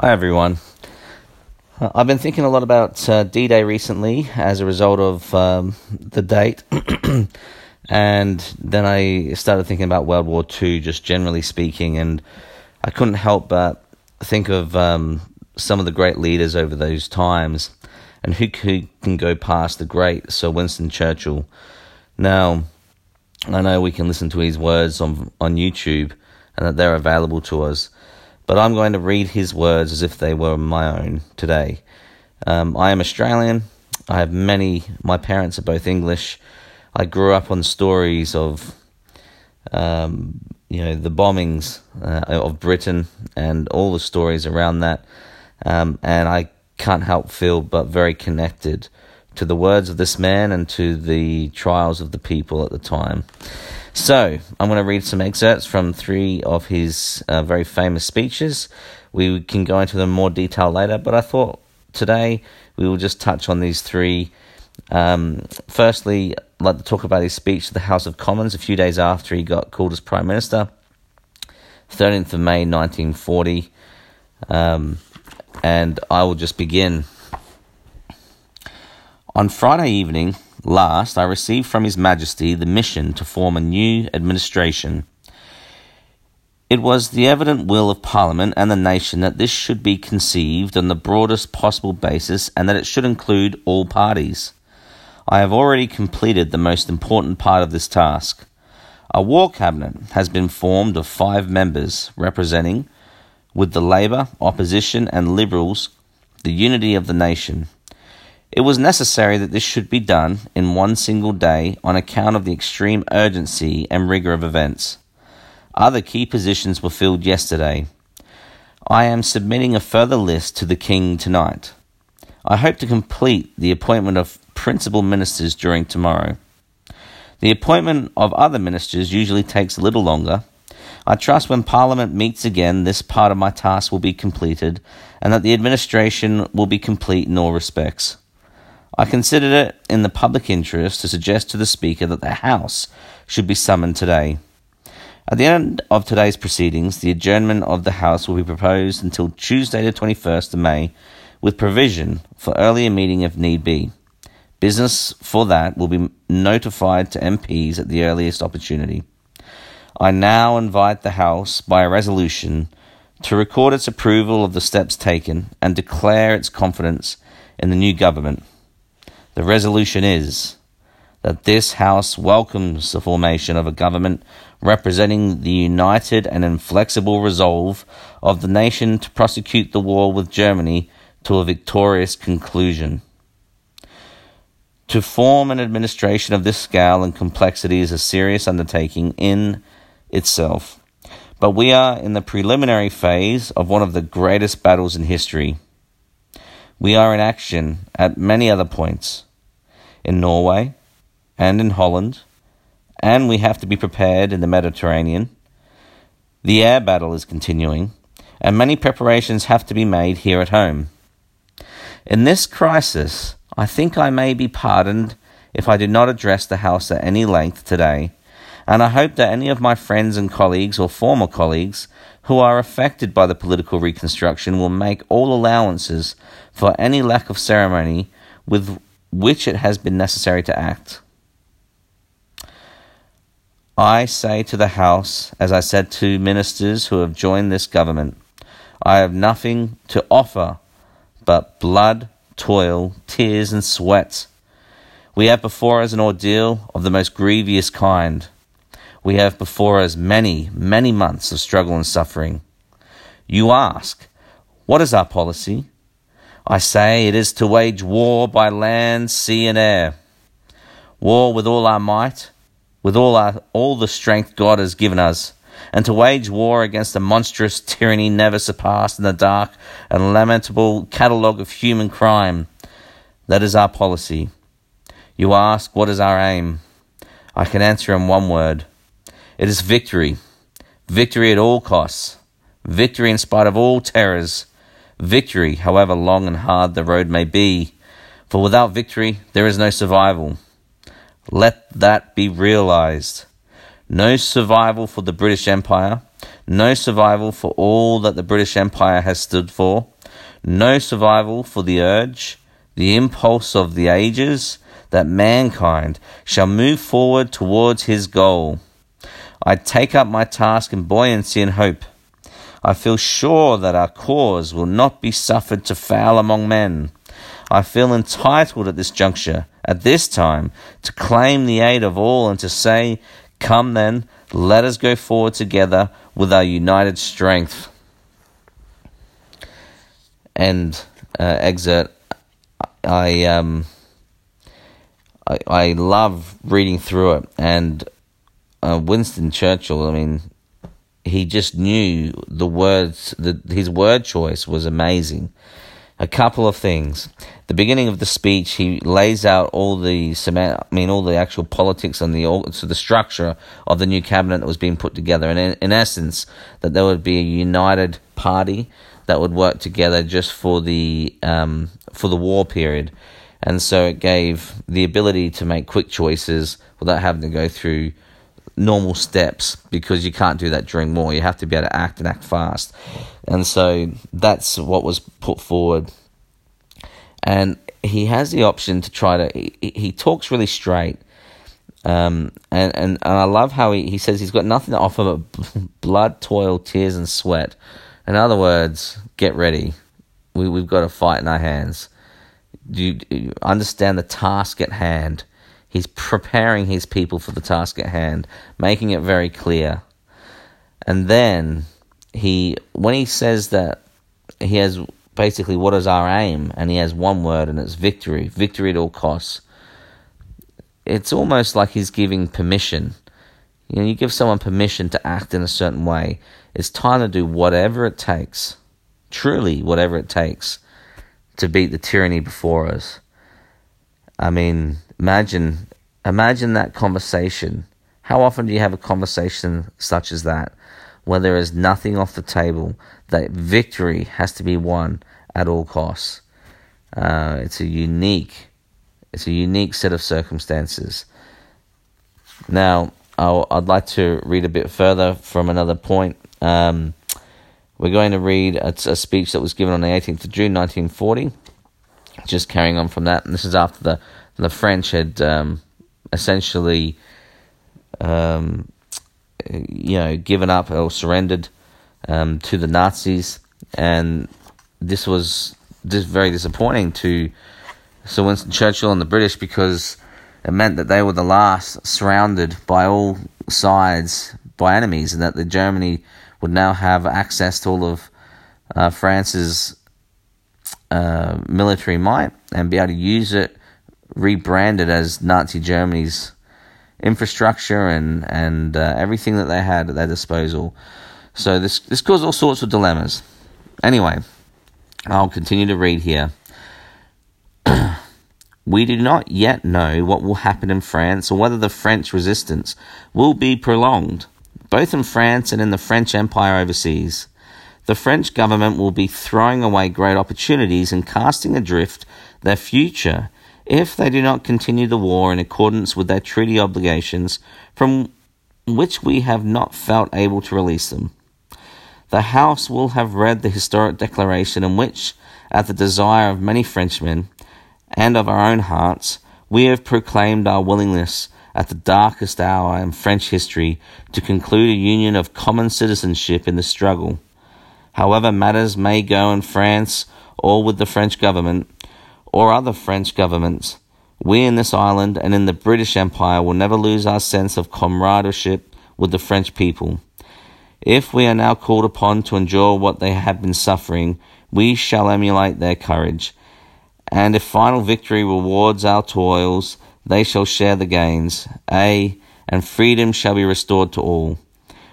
Hi, everyone. I've been thinking a lot about uh, D Day recently as a result of um, the date. and then I started thinking about World War II, just generally speaking. And I couldn't help but think of um, some of the great leaders over those times. And who, who can go past the great Sir Winston Churchill? Now, I know we can listen to his words on, on YouTube and that they're available to us but I'm going to read his words as if they were my own today. Um, I am Australian. I have many, my parents are both English. I grew up on stories of, um, you know, the bombings uh, of Britain and all the stories around that. Um, and I can't help feel but very connected to the words of this man and to the trials of the people at the time. So, I'm going to read some excerpts from three of his uh, very famous speeches. We can go into them in more detail later, but I thought today we will just touch on these three. Um, firstly, I'd like to talk about his speech to the House of Commons a few days after he got called as Prime Minister, 13th of May 1940. Um, and I will just begin. On Friday evening, Last, I received from His Majesty the mission to form a new administration. It was the evident will of Parliament and the nation that this should be conceived on the broadest possible basis and that it should include all parties. I have already completed the most important part of this task. A war cabinet has been formed of five members representing, with the Labour, Opposition, and Liberals, the unity of the nation. It was necessary that this should be done in one single day on account of the extreme urgency and rigor of events. Other key positions were filled yesterday. I am submitting a further list to the King tonight. I hope to complete the appointment of principal ministers during tomorrow. The appointment of other ministers usually takes a little longer. I trust when Parliament meets again, this part of my task will be completed and that the administration will be complete in all respects. I considered it in the public interest to suggest to the Speaker that the House should be summoned today. At the end of today's proceedings, the adjournment of the House will be proposed until Tuesday, the 21st of May, with provision for earlier meeting if need be. Business for that will be notified to MPs at the earliest opportunity. I now invite the House, by a resolution, to record its approval of the steps taken and declare its confidence in the new government. The resolution is that this House welcomes the formation of a government representing the united and inflexible resolve of the nation to prosecute the war with Germany to a victorious conclusion. To form an administration of this scale and complexity is a serious undertaking in itself. But we are in the preliminary phase of one of the greatest battles in history. We are in action at many other points in Norway and in Holland, and we have to be prepared in the Mediterranean. The air battle is continuing, and many preparations have to be made here at home. In this crisis, I think I may be pardoned if I do not address the House at any length today, and I hope that any of my friends and colleagues or former colleagues who are affected by the political reconstruction will make all allowances for any lack of ceremony with which it has been necessary to act. I say to the House, as I said to ministers who have joined this government, I have nothing to offer but blood, toil, tears, and sweat. We have before us an ordeal of the most grievous kind. We have before us many, many months of struggle and suffering. You ask, what is our policy? I say it is to wage war by land, sea, and air. War with all our might, with all, our, all the strength God has given us, and to wage war against a monstrous tyranny never surpassed in the dark and lamentable catalogue of human crime. That is our policy. You ask, what is our aim? I can answer in one word it is victory. Victory at all costs. Victory in spite of all terrors victory, however long and hard the road may be. For without victory, there is no survival. Let that be realized. No survival for the British Empire, no survival for all that the British Empire has stood for, no survival for the urge, the impulse of the ages that mankind shall move forward towards his goal. I take up my task in buoyancy and hope. I feel sure that our cause will not be suffered to fail among men. I feel entitled at this juncture, at this time, to claim the aid of all and to say, Come then, let us go forward together with our united strength. And uh, excerpt. I um, I, I love reading through it, and uh, Winston Churchill. I mean, he just knew the words. The, his word choice was amazing. A couple of things. The beginning of the speech, he lays out all the I mean, all the actual politics and the so the structure of the new cabinet that was being put together, and in, in essence, that there would be a united party that would work together just for the um, for the war period, and so it gave the ability to make quick choices without having to go through normal steps because you can't do that during war. You have to be able to act and act fast. And so that's what was put forward. And he has the option to try to, he, he talks really straight. Um, and, and, and I love how he, he says he's got nothing to offer but blood, toil, tears, and sweat. In other words, get ready. We, we've got a fight in our hands. Do you, do you understand the task at hand? He's preparing his people for the task at hand, making it very clear. And then he, when he says that he has basically what is our aim, and he has one word, and it's victory, victory at all costs. It's almost like he's giving permission. You know, you give someone permission to act in a certain way. It's time to do whatever it takes, truly whatever it takes, to beat the tyranny before us. I mean, imagine imagine that conversation. How often do you have a conversation such as that, where there is nothing off the table, that victory has to be won at all costs? Uh, it's a unique, it's a unique set of circumstances. Now, i would like to read a bit further from another point. Um, we're going to read a, a, speech that was given on the 18th of June 1940 just carrying on from that, and this is after the the French had um, essentially, um, you know, given up or surrendered um, to the Nazis, and this was very disappointing to Sir Winston Churchill and the British because it meant that they were the last surrounded by all sides by enemies, and that the Germany would now have access to all of uh, France's uh, military might and be able to use it, rebrand it as Nazi Germany's infrastructure and and uh, everything that they had at their disposal. So this this caused all sorts of dilemmas. Anyway, I'll continue to read here. we do not yet know what will happen in France or whether the French resistance will be prolonged, both in France and in the French Empire overseas the French government will be throwing away great opportunities and casting adrift their future if they do not continue the war in accordance with their treaty obligations from which we have not felt able to release them. The House will have read the historic declaration in which, at the desire of many Frenchmen and of our own hearts, we have proclaimed our willingness at the darkest hour in French history to conclude a union of common citizenship in the struggle however matters may go in France or with the French government or other French governments, we in this island and in the British Empire will never lose our sense of comradeship with the French people. If we are now called upon to endure what they have been suffering, we shall emulate their courage. And if final victory rewards our toils, they shall share the gains, ay, and freedom shall be restored to all.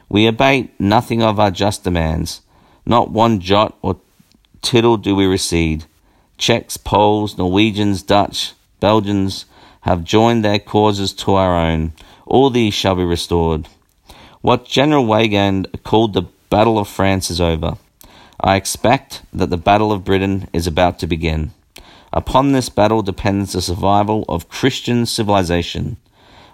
We abate nothing of our just demands. Not one jot or tittle do we recede. Czechs, Poles, Norwegians, Dutch, Belgians have joined their causes to our own. All these shall be restored. What General Weygand called the Battle of France is over. I expect that the Battle of Britain is about to begin. Upon this battle depends the survival of Christian civilization.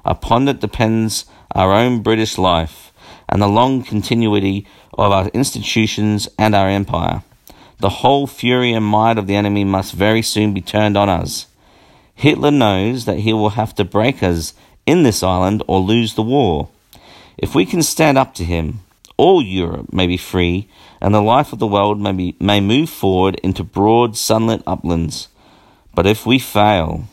Upon it depends our own British life and the long continuity of our institutions and our empire. The whole fury and might of the enemy must very soon be turned on us. Hitler knows that he will have to break us in this island or lose the war. If we can stand up to him, all Europe may be free, and the life of the world may, be, may move forward into broad, sunlit uplands. But if we fail,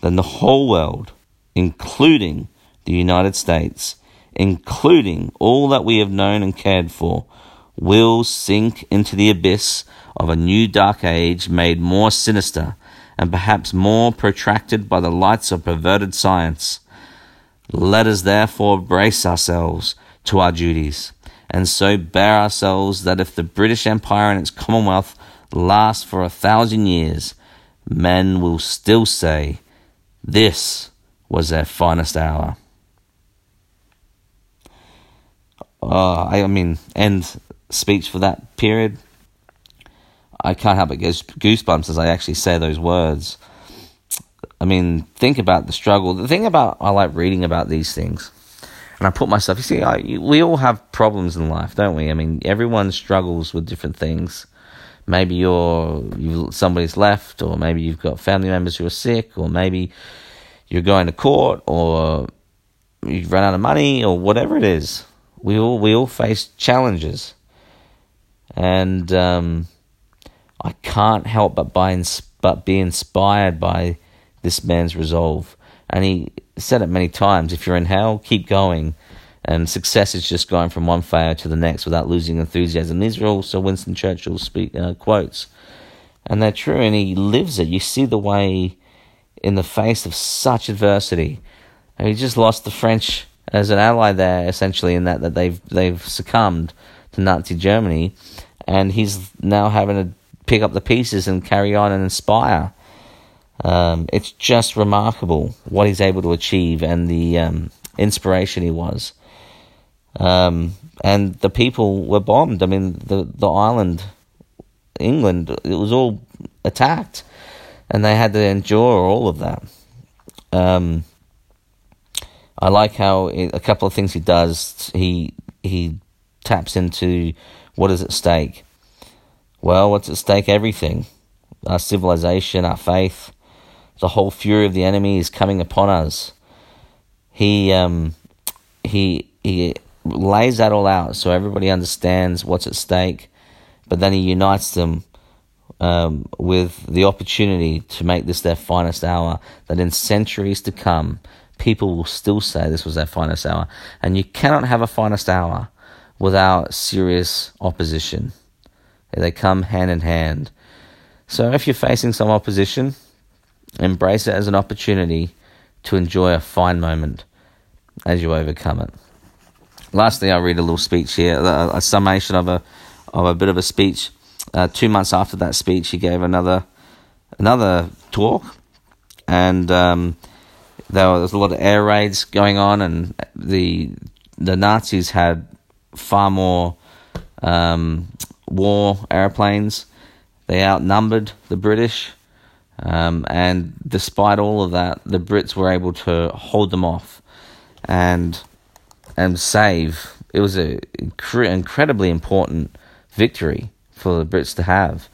then the whole world, including the United States, including all that we have known and cared for, will sink into the abyss of a new dark age made more sinister and perhaps more protracted by the lights of perverted science. Let us therefore brace ourselves to our duties, and so bear ourselves that if the British Empire and its Commonwealth last for a thousand years, men will still say, This was their finest hour. Uh, I mean, end speech for that period. I can't help but get goosebumps as I actually say those words. I mean, think about the struggle. The thing about I like reading about these things, and I put myself. You see, I, we all have problems in life, don't we? I mean, everyone struggles with different things. Maybe you're you somebody's left, or maybe you've got family members who are sick, or maybe you're going to court, or you've run out of money, or whatever it is. We all we all face challenges, and um, I can't help but by but be inspired by this man's resolve. And he said it many times: if you're in hell, keep going. And success is just going from one failure to the next without losing enthusiasm. These are also Winston Churchill's speak, uh, quotes, and they're true. And he lives it. You see the way, in the face of such adversity, and he just lost the French as an ally there, essentially, in that, that they've they've succumbed to Nazi Germany, and he's now having to pick up the pieces and carry on and inspire. Um, it's just remarkable what he's able to achieve and the um, inspiration he was. Um, and the people were bombed. I mean, the the island, England, it was all attacked, and they had to endure all of that. Um, I like how it, a couple of things he does. He he taps into what is at stake. Well, what's at stake? Everything. Our civilization, our faith, the whole fury of the enemy is coming upon us. He um he he lays that all out so everybody understands what's at stake, but then he unites them um, with the opportunity to make this their finest hour. That in centuries to come, people will still say this was their finest hour. And you cannot have a finest hour without serious opposition. They come hand in hand. So if you're facing some opposition, embrace it as an opportunity to enjoy a fine moment as you overcome it. Lastly, I'll read a little speech here, a, a summation of a of a bit of a speech. Uh, two months after that speech, he gave another another talk, and um, there was a lot of air raids going on, and the the Nazis had far more um, war airplanes. They outnumbered the British, um, and despite all of that, the Brits were able to hold them off and and save. It was an incre- incredibly important victory for the Brits to have,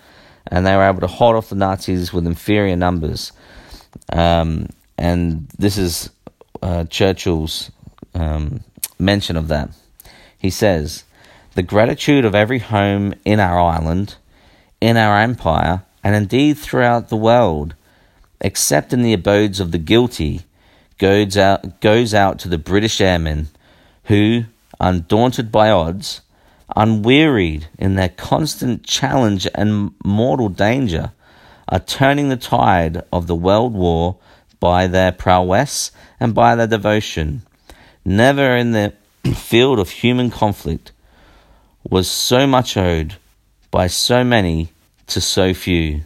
and they were able to hold off the Nazis with inferior numbers. Um, and this is uh, Churchill's um, mention of that. He says, The gratitude of every home in our island, in our empire, and indeed throughout the world, except in the abodes of the guilty, goes out, goes out to the British airmen who, undaunted by odds, unwearied in their constant challenge and mortal danger, are turning the tide of the world war by their prowess and by their devotion. Never in the field of human conflict was so much owed by so many to so few.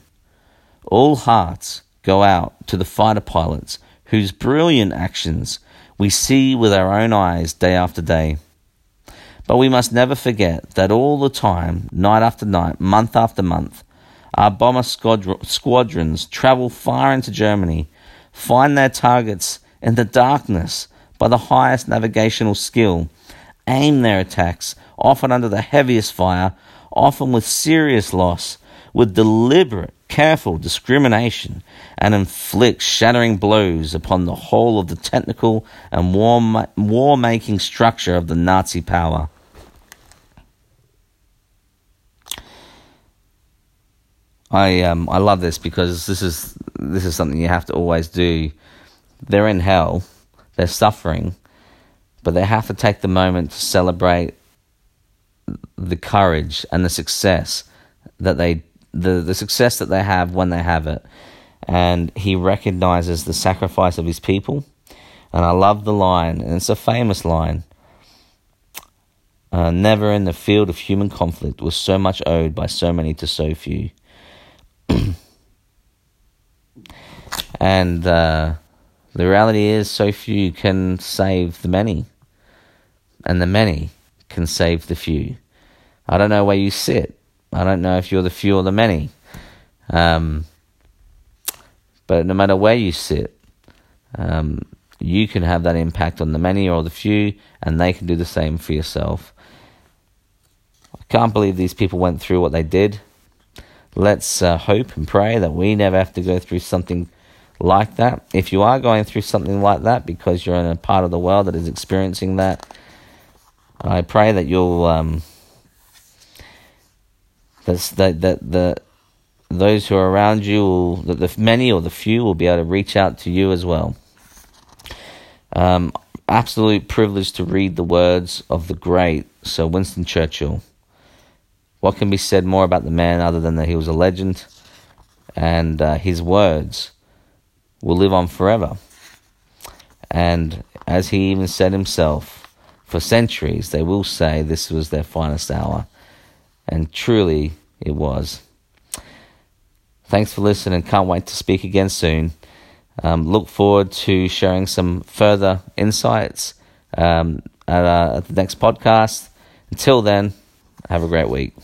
All hearts go out to the fighter pilots whose brilliant actions we see with our own eyes day after day. But we must never forget that all the time, night after night, month after month, our bomber squadrons travel far into Germany find their targets in the darkness by the highest navigational skill, aim their attacks, often under the heaviest fire, often with serious loss, with deliberate, careful discrimination, and inflict shattering blows upon the whole of the technical and war making structure of the Nazi power. I um I love this because this is this is something you have to always do. They're in hell, they're suffering, but they have to take the moment to celebrate the courage and the success that they the, the success that they have when they have it. And he recognizes the sacrifice of his people. And I love the line, and it's a famous line. Uh, never in the field of human conflict was so much owed by so many to so few. and uh, the reality is, so few can save the many, and the many can save the few. I don't know where you sit. I don't know if you're the few or the many. Um, but no matter where you sit, um, you can have that impact on the many or the few, and they can do the same for yourself. I can't believe these people went through what they did let's uh, hope and pray that we never have to go through something like that. If you are going through something like that because you're in a part of the world that is experiencing that, I pray that you'll um, that that that the those who are around you, will, that the many or the few, will be able to reach out to you as well. Um, absolute privilege to read the words of the great Sir Winston Churchill. What can be said more about the man other than that he was a legend and uh, his words will live on forever? And as he even said himself, for centuries they will say this was their finest hour. And truly it was. Thanks for listening. Can't wait to speak again soon. Um, look forward to sharing some further insights um, at, uh, at the next podcast. Until then, have a great week.